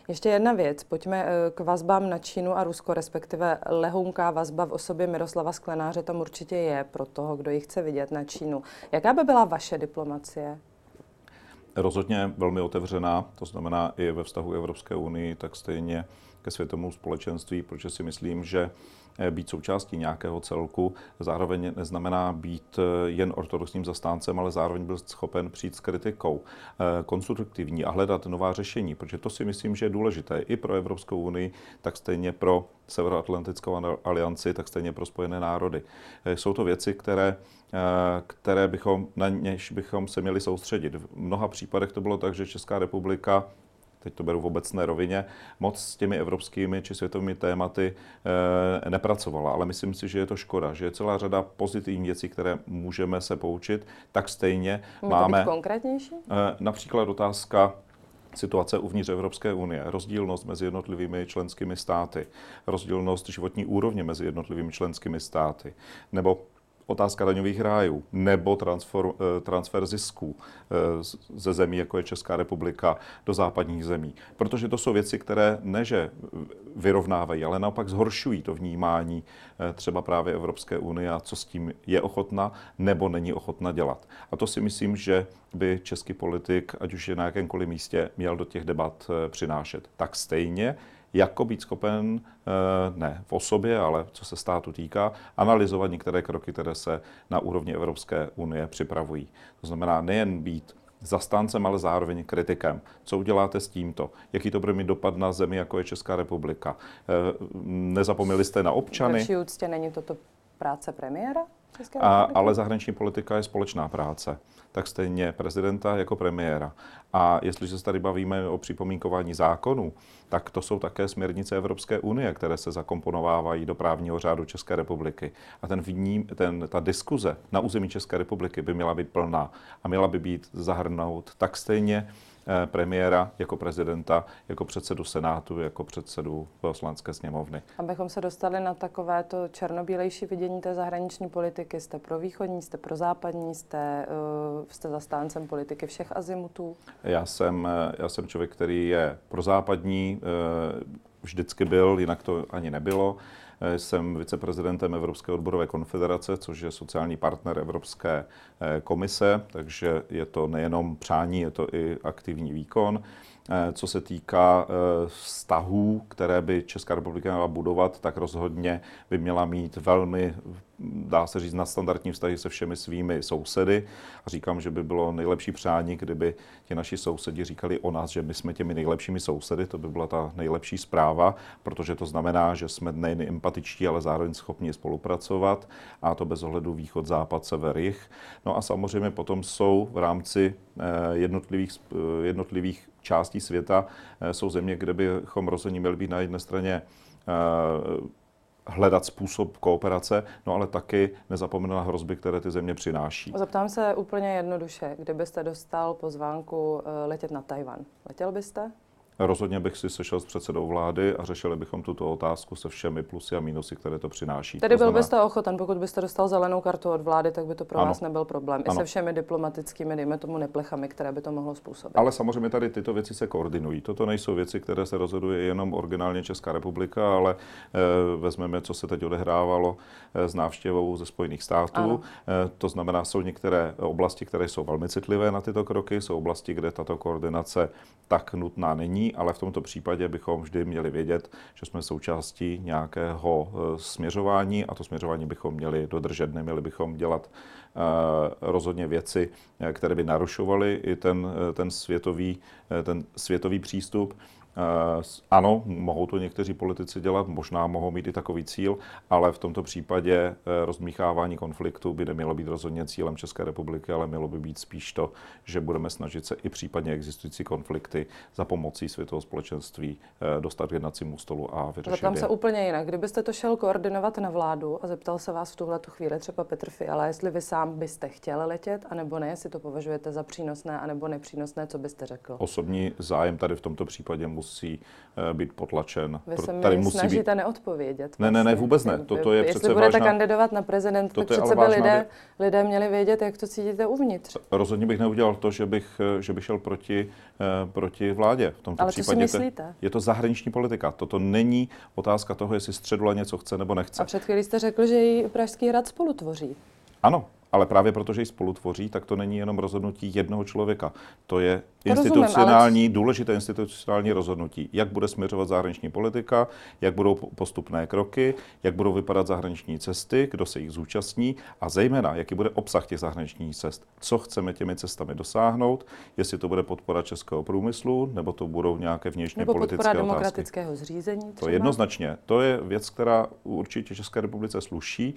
Ještě jedna věc. Pojďme eh, k vazbám na Čínu a Rusko, respektive lehounká vazba v osobě Miroslava Sklenáře tam určitě je pro toho, kdo ji chce vidět na Čínu. Jaká by byla vaše diplomacie? Rozhodně velmi otevřená, to znamená i ve vztahu Evropské unii, tak stejně ke světovému společenství, protože si myslím, že být součástí nějakého celku, zároveň neznamená být eh, jen ortodoxním zastáncem, ale zároveň byl schopen přijít s kritikou eh, konstruktivní a hledat nová řešení, protože to si myslím, že je důležité i pro Evropskou unii, tak stejně pro Severoatlantickou alianci, tak stejně pro Spojené národy. Jsou to věci, které, které bychom, na něž bychom se měli soustředit. V mnoha případech to bylo tak, že Česká republika teď to beru v obecné rovině, moc s těmi evropskými či světovými tématy e, nepracovala. Ale myslím si, že je to škoda, že je celá řada pozitivních věcí, které můžeme se poučit, tak stejně Může máme... To být konkrétnější? E, například otázka situace uvnitř Evropské unie, rozdílnost mezi jednotlivými členskými státy, rozdílnost životní úrovně mezi jednotlivými členskými státy, nebo otázka daňových rájů nebo transfer, eh, transfer zisků eh, ze zemí, jako je Česká republika, do západních zemí. Protože to jsou věci, které neže vyrovnávají, ale naopak zhoršují to vnímání eh, třeba právě Evropské unie a co s tím je ochotna nebo není ochotna dělat. A to si myslím, že by český politik, ať už je na jakémkoliv místě, měl do těch debat přinášet. Tak stejně jako být schopen, eh, ne v osobě, ale co se státu týká, analyzovat některé kroky, které se na úrovni Evropské unie připravují. To znamená nejen být zastáncem, ale zároveň kritikem. Co uděláte s tímto? Jaký to bude mít dopad na zemi, jako je Česká republika? Eh, nezapomněli jste na občany? V úctě není toto práce premiéra? A, ale zahraniční politika je společná práce. Tak stejně prezidenta jako premiéra. A jestliže se tady bavíme o připomínkování zákonů, tak to jsou také směrnice Evropské unie, které se zakomponovávají do právního řádu České republiky. A ten, vním, ten, ta diskuze na území České republiky by měla být plná a měla by být zahrnout tak stejně premiéra, jako prezidenta, jako předsedu Senátu, jako předsedu poslanské sněmovny. Abychom se dostali na takovéto černobílejší vidění té zahraniční politiky, jste pro východní, jste pro západní, jste, uh, jste zastáncem politiky všech azimutů? Já jsem, eh, já jsem člověk, který je pro západní, vždycky byl, jinak to ani nebylo. Jsem viceprezidentem Evropské odborové konfederace, což je sociální partner Evropské eh, komise, takže je to nejenom přání, je to i aktivní výkon. Eh, co se týká eh, vztahů, které by Česká republika měla budovat, tak rozhodně by měla mít velmi dá se říct, nadstandardní vztahy se všemi svými sousedy. A říkám, že by bylo nejlepší přání, kdyby ti naši sousedi říkali o nás, že my jsme těmi nejlepšími sousedy, to by byla ta nejlepší zpráva, protože to znamená, že jsme nejen empatičtí, ale zároveň schopni spolupracovat a to bez ohledu východ, západ, sever, jich. No a samozřejmě potom jsou v rámci eh, jednotlivých, eh, jednotlivých částí světa eh, jsou země, kde bychom rozhodně měli být na jedné straně hledat způsob kooperace, no ale taky nezapomenout na hrozby, které ty země přináší. Zeptám se úplně jednoduše, kdybyste dostal pozvánku eh, letět na Tajvan, letěl byste? Rozhodně bych si sešel s předsedou vlády a řešili bychom tuto otázku se všemi plusy a mínusy, které to přináší. Tedy to byl znamená... byste ochoten, pokud byste dostal zelenou kartu od vlády, tak by to pro ano. vás nebyl problém. Ano. I se všemi diplomatickými, dejme tomu, neplechami, které by to mohlo způsobit. Ale samozřejmě tady tyto věci se koordinují. Toto nejsou věci, které se rozhoduje jenom originálně Česká republika, ale e, vezmeme, co se teď odehrávalo e, s návštěvou ze Spojených států. E, to znamená, jsou některé oblasti, které jsou velmi citlivé na tyto kroky, jsou oblasti, kde tato koordinace tak nutná není ale v tomto případě bychom vždy měli vědět, že jsme součástí nějakého eh, směřování a to směřování bychom měli dodržet. Neměli bychom dělat eh, rozhodně věci, eh, které by narušovaly i ten, ten, světový, ten světový přístup. Eh, ano, mohou to někteří politici dělat, možná mohou mít i takový cíl, ale v tomto případě eh, rozmíchávání konfliktu by nemělo být rozhodně cílem České republiky, ale mělo by být spíš to, že budeme snažit se i případně existující konflikty za pomocí světového společenství eh, dostat k jednacímu stolu a vyřešit Zeptám se úplně jinak. Kdybyste to šel koordinovat na vládu a zeptal se vás v tuhle chvíli třeba Petr Fiala, jestli vy sám byste chtěl letět, anebo ne, jestli to považujete za přínosné, anebo nepřínosné, co byste řekl? Osobní zájem tady v tomto případě musí eh, být potlačen. Vy se tady musí snažíte být... neodpovědět. Ne, ne, ne, vlastně. vůbec ne. Toto je Jestli budete vážná... kandidovat na prezident, tak přece by lidé, lidé měli vědět, jak to cítíte uvnitř. Rozhodně bych neudělal to, že bych, eh, že bych šel proti, eh, proti vládě. V tomto Ale případě co si myslíte? je to zahraniční politika. Toto není otázka toho, jestli středula něco chce nebo nechce. A před chvílí jste řekl, že ji Pražský hrad spolu tvoří. Ano, ale právě protože ji spolu tvoří, tak to není jenom rozhodnutí jednoho člověka. To je institucionální, ale... důležité institucionální rozhodnutí, jak bude směřovat zahraniční politika, jak budou postupné kroky, jak budou vypadat zahraniční cesty, kdo se jich zúčastní a zejména, jaký bude obsah těch zahraničních cest, co chceme těmi cestami dosáhnout, jestli to bude podpora českého průmyslu, nebo to budou nějaké vnitřně nebo politické podpora otázky. demokratického zřízení. Třeba? To jednoznačně. To je věc, která určitě České republice sluší,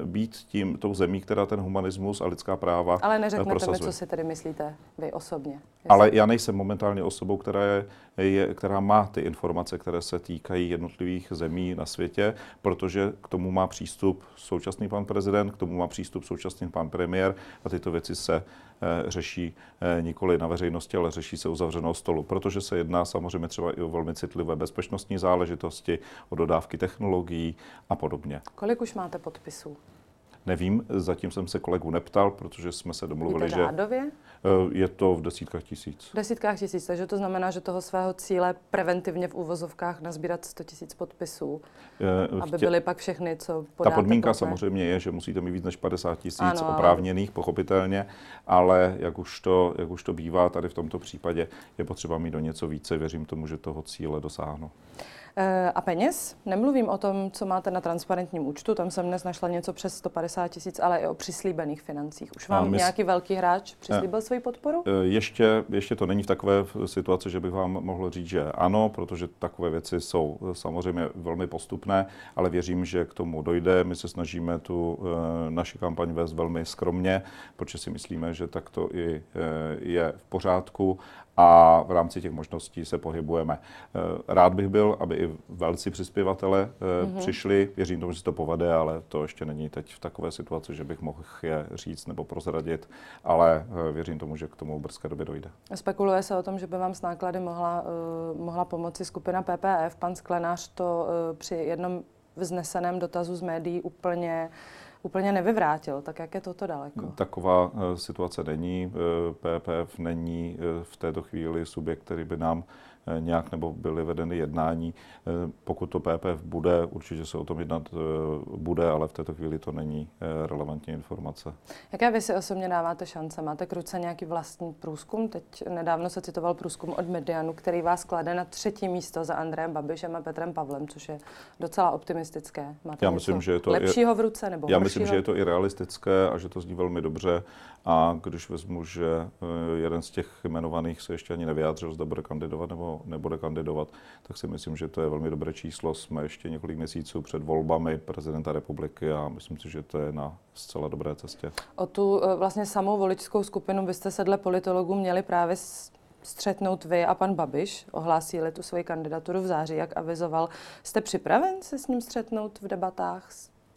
eh, být tím tou zemí, která ten humanismus a lidská práva Ale neřeknete prosazuje. mi, co si tedy myslíte vy osobně. Ale já nejsem momentálně osobou, která, je, je, která má ty informace, které se týkají jednotlivých zemí na světě, protože k tomu má přístup současný pan prezident, k tomu má přístup současný pan premiér a tyto věci se e, řeší e, nikoli na veřejnosti, ale řeší se u zavřeného stolu, protože se jedná samozřejmě třeba i o velmi citlivé bezpečnostní záležitosti, o dodávky technologií a podobně. Kolik už máte podpisů? Nevím, zatím jsem se kolegu neptal, protože jsme se domluvili, že eh, je to v desítkách tisíc. V desítkách tisíc, takže to znamená, že toho svého cíle preventivně v úvozovkách nazbírat 100 tisíc podpisů, Eh, aby chtě- byly pak všechny, co Ta podáte podmínka poté. samozřejmě je, že musíte mít víc než 50 tisíc oprávněných, pochopitelně, ale jak už, to, jak už to bývá tady v tomto případě, je potřeba mít do něco více. Věřím tomu, že toho cíle dosáhnu. Eh, A peněz? Nemluvím o tom, co máte na transparentním účtu, tam jsem dnes našla něco přes 150 tisíc, ale i o přislíbených financích. Už vám my s- nějaký velký hráč přislíbil svoji podporu? Eh, Ještě, ještě to není v takové situaci, že bych vám mohl říct, že ano, protože takové věci jsou eh, samozřejmě velmi postupné, ale věřím, že k tomu dojde. My se snažíme tu eh, naši kampaň vést velmi skromně, protože si myslíme, že takto i eh, je v pořádku a v rámci těch možností se pohybujeme. Eh, Rád bych byl, aby i velcí přispěvatele mm-hmm. přišli. Věřím tomu, že se to povede, ale to ještě není teď v takové situaci, že bych mohl je říct nebo prozradit, ale eh, věřím tomu, že k tomu v brzké době dojde. Spekuluje se o tom, že by vám s náklady mohla, uh, mohla pomoci skupina PPF. Pan Sklenář to uh, při jednom vzneseném dotazu z médií úplně, úplně nevyvrátil. Tak jak je toto daleko? Taková eh, situace není. Eh, PPF není eh, v této chvíli subjekt, který by nám nějak nebo byly vedeny jednání. Eh, Pokud to PPF bude, určitě se o tom jednat eh, bude, ale v této chvíli to není eh, relevantní informace. Jaké vy si osobně dáváte šance? Máte k ruce nějaký vlastní průzkum? Teď nedávno se citoval průzkum od Medianu, který vás klade na třetí místo za Andrejem Babišem a Petrem Pavlem, což je docela optimistické. Máte Já něco myslím, že je to i- lepšího v ruce nebo Já horšího? myslím, že je to i realistické a že to zní velmi dobře. A když vezmu, že eh, jeden z těch jmenovaných se ještě ani nevyjádřil, zda bude kandidovat nebo nebude kandidovat, tak si myslím, že to je velmi dobré číslo. Jsme ještě několik měsíců před volbami prezidenta republiky a myslím si, že to je na zcela dobré cestě. O tu eh, vlastně samou voličskou skupinu byste se dle politologů měli právě střetnout vy a pan Babiš. Ohlásili tu svoji kandidaturu v září, jak avizoval. Jste připraven se s ním střetnout v debatách?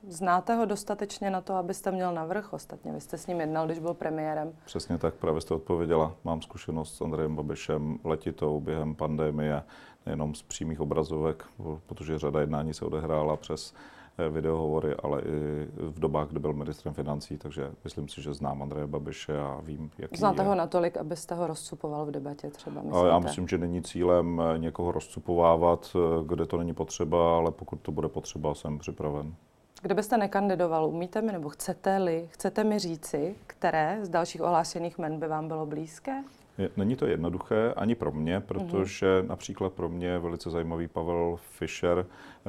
Znáte ho dostatečně na to, abyste měl navrh? Ostatně vy jste s ním jednal, když byl premiérem. Přesně tak, právě jste odpověděla. Mám zkušenost s Andrejem Babišem letitou během pandemie, nejenom z přímých obrazovek, protože řada jednání se odehrála přes eh, videohovory, ale i v dobách, kdy byl ministrem financí, takže myslím si, že znám Andreje Babiše a vím, jaký Znáte je. ho natolik, abyste ho rozcupoval v debatě třeba, myslíte? Ale já myslím, že není cílem eh, někoho rozcupovávat, eh, kde to není potřeba, ale pokud to bude potřeba, jsem připraven. Kdybyste nekandidoval, umíte mi nebo chcete-li, chcete mi říci, které z dalších ohlášených men by vám bylo blízké? Není to jednoduché ani pro mě, protože například pro mě je velice zajímavý Pavel Fischer,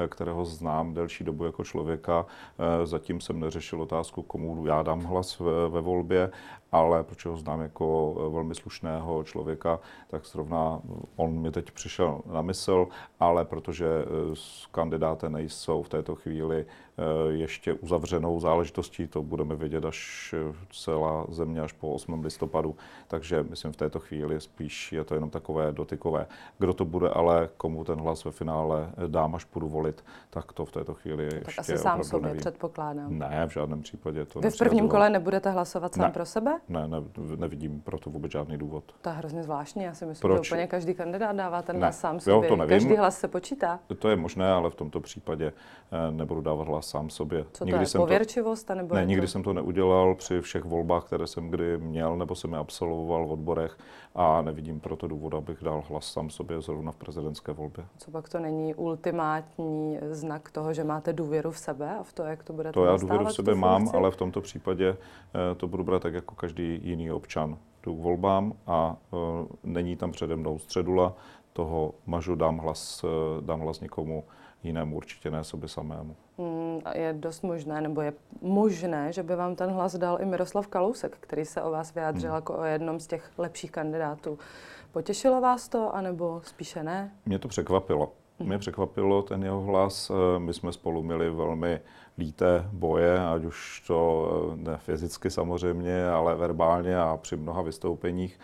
kterého znám delší dobu jako člověka. Eh, Zatím jsem neřešil otázku, komu já dám hlas ve, volbě, ale protože ho znám jako eh, velmi slušného člověka, tak zrovna on mi teď přišel na mysl, ale protože eh, kandidáty nejsou v této chvíli eh, ještě uzavřenou záležitostí, to budeme vědět až eh, celá země až po 8. listopadu, takže myslím v této chvíli spíš je to jenom takové dotykové. Kdo to bude ale, komu ten hlas ve finále eh, dám, až půjdu volit, tak to v této chvíli Tak ještě asi sám sobě, nevím. předpokládám. Ne, v žádném případě to Vy v prvním kole nebudete hlasovat sám Ne. pro sebe? Ne, ne, nevidím proto vůbec žádný důvod. To je hrozně zvláštní. Já si myslím, Proč? že úplně každý kandidát dává ten Ne. hlas sám Jo, sobě. to nevím. Každý hlas se počítá. To je možné, ale v tomto případě eh, nebudu dávat hlas sám sobě. Co to je? jsem Pověrčivost? Anebo ne, je nikdy to... jsem to neudělal při všech volbách, které jsem kdy měl nebo jsem je absolvoval v odborech a nevidím proto důvod, abych dal hlas sám sobě zrovna v prezidentské volbě. Co pak to není ultimátní znak toho, že máte důvěru v sebe a v to, jak to budete To já důvěru v sebe mám, funkci? ale v tomto případě eh, to budu brát tak jako každý jiný občan. Jdu k volbám a eh, není tam přede mnou středula, toho mažu, dám hlas, eh, dám hlas někomu jinému, určitě ne sobě samému. Mm, a je dost možné, nebo je možné, že by vám ten hlas dal i Miroslav Kalousek, který se o vás vyjádřil Hmm. jako o jednom z těch lepších kandidátů. Potěšilo vás to, anebo spíše ne? Mě to překvapilo. Mě překvapilo ten jeho hlas. My jsme spolu měli velmi líté boje, ať už to ne fyzicky samozřejmě, ale verbálně a při mnoha vystoupeních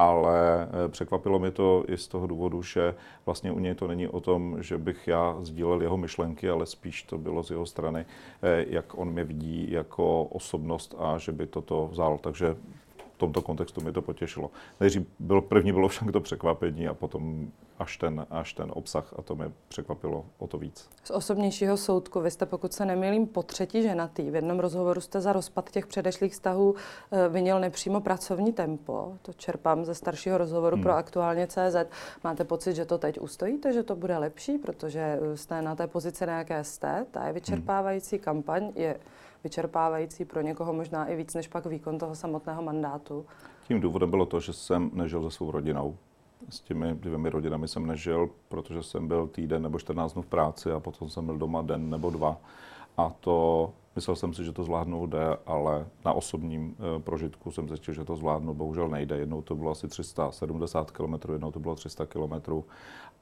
ale eh, překvapilo mě to i z toho důvodu, že vlastně u něj to není o tom, že bych já sdílel jeho myšlenky, ale spíš to bylo z jeho strany, eh, jak on mě vidí jako osobnost a že by toto vzal. Takže tomto kontextu mi to potěšilo. Nejdřív byl, první bylo však to překvapení a potom až ten, až ten obsah a to mě překvapilo o to víc. Z osobnějšího soudku, vy jste, pokud se nemýlím, po třetí ženatý. V jednom rozhovoru jste za rozpad těch předešlých vztahů eh, vyněl nepřímo pracovní tempo. To čerpám ze staršího rozhovoru hmm. pro aktuálně CZ. Máte pocit, že to teď ustojíte, že to bude lepší, protože eh, jste na té pozici, na jaké jste. Ta je vyčerpávající hmm. kampaň, je vyčerpávající pro někoho možná i víc než pak výkon toho samotného mandátu. Tím důvodem bylo to, že jsem nežil se svou rodinou s těmi dvěmi rodinami jsem nežil, protože jsem byl týden nebo 14 dnů v práci a potom jsem byl doma den nebo dva. A to, myslel jsem si, že to zvládnout jde, ale na osobním e, prožitku jsem zjistil, že to zvládnout bohužel nejde. Jednou to bylo asi 370 km, jednou to bylo 300 km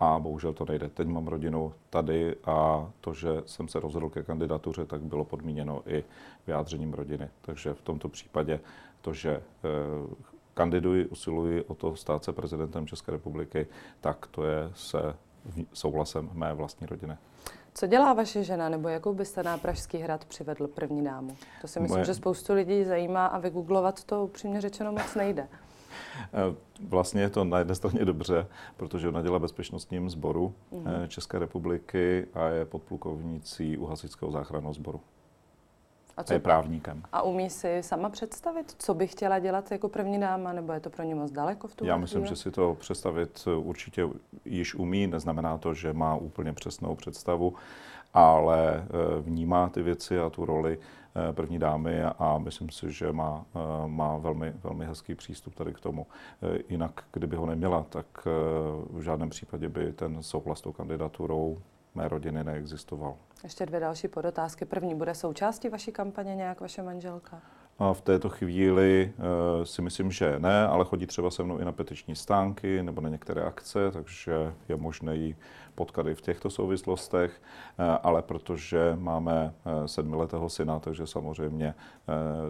a bohužel to nejde. Teď mám rodinu tady a to, že jsem se rozhodl ke kandidatuře, tak bylo podmíněno i vyjádřením rodiny. Takže v tomto případě to, že e, kandiduji, usiluji o to stát se prezidentem České republiky, tak to je se souhlasem mé vlastní rodiny. Co dělá vaše žena, nebo jakou byste na Pražský hrad přivedl první dámu? To si myslím, Moje... že spoustu lidí zajímá a vygooglovat to upřímně řečeno moc nejde. Eh, vlastně je to na jedné straně dobře, protože ona dělá bezpečnostním sboru mm-hmm. České republiky a je podplukovnící u hasičského záchranného sboru. A co, je právníkem. A umí si sama představit, co by chtěla dělat jako první dáma, nebo je to pro ní moc daleko v tu Já myslím, chvíli? že si to představit určitě již umí. Neznamená to, že má úplně přesnou představu, ale eh, vnímá ty věci a tu roli eh, první dámy a myslím si, že má, eh, má velmi, velmi hezký přístup tady k tomu. Jinak, kdyby ho neměla, tak v žádném případě by ten souhlas tou kandidaturou mé rodiny neexistoval. Ještě dvě další podotázky. První, bude součástí vaší kampaně nějak vaše manželka? A v této chvíli uh, si myslím, že ne, ale chodí třeba se mnou i na petiční stánky nebo na některé akce, takže je možné ji potkat i v těchto souvislostech, uh, ale protože máme uh, sedmiletého syna, takže samozřejmě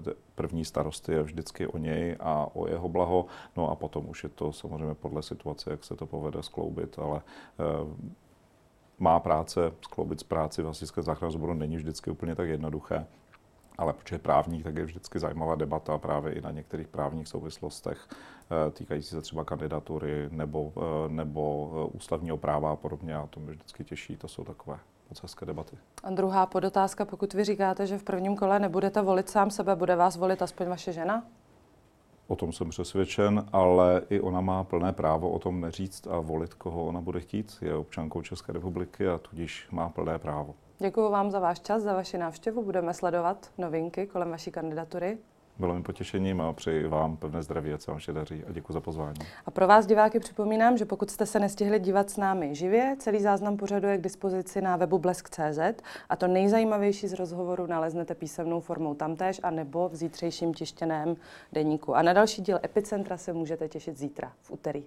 uh, první starost je vždycky o něj a o jeho blaho, no a potom už je to samozřejmě podle situace, jak se to povede skloubit, ale má práce, skloubit z práci v hasičském záchranném sboru není vždycky úplně tak jednoduché. Ale protože je právník, tak je vždycky zajímavá debata právě i na některých právních souvislostech eh, týkající se třeba kandidatury nebo, eh, nebo eh, ústavního práva a podobně. A to mě vždycky těší, to jsou takové moc hezké debaty. A druhá podotázka, pokud vy říkáte, že v prvním kole nebudete volit sám sebe, bude vás volit aspoň vaše žena? O tom jsem přesvědčen, ale i ona má plné právo o tom neříct a volit, koho ona bude chtít. Je občankou České republiky a tudíž má plné právo. Děkuji vám za váš čas, za vaši návštěvu. Budeme sledovat novinky kolem vaší kandidatury. Bylo mi potěšením a přeji vám pevné zdraví, a se vám vše daří a děkuji za pozvání. A pro vás diváky připomínám, že pokud jste se nestihli dívat s námi živě, celý záznam pořadu je k dispozici na webu blesk.cz a to nejzajímavější z rozhovoru naleznete písemnou formou tamtéž a nebo v zítřejším tištěném deníku. A na další díl Epicentra se můžete těšit zítra, v úterý.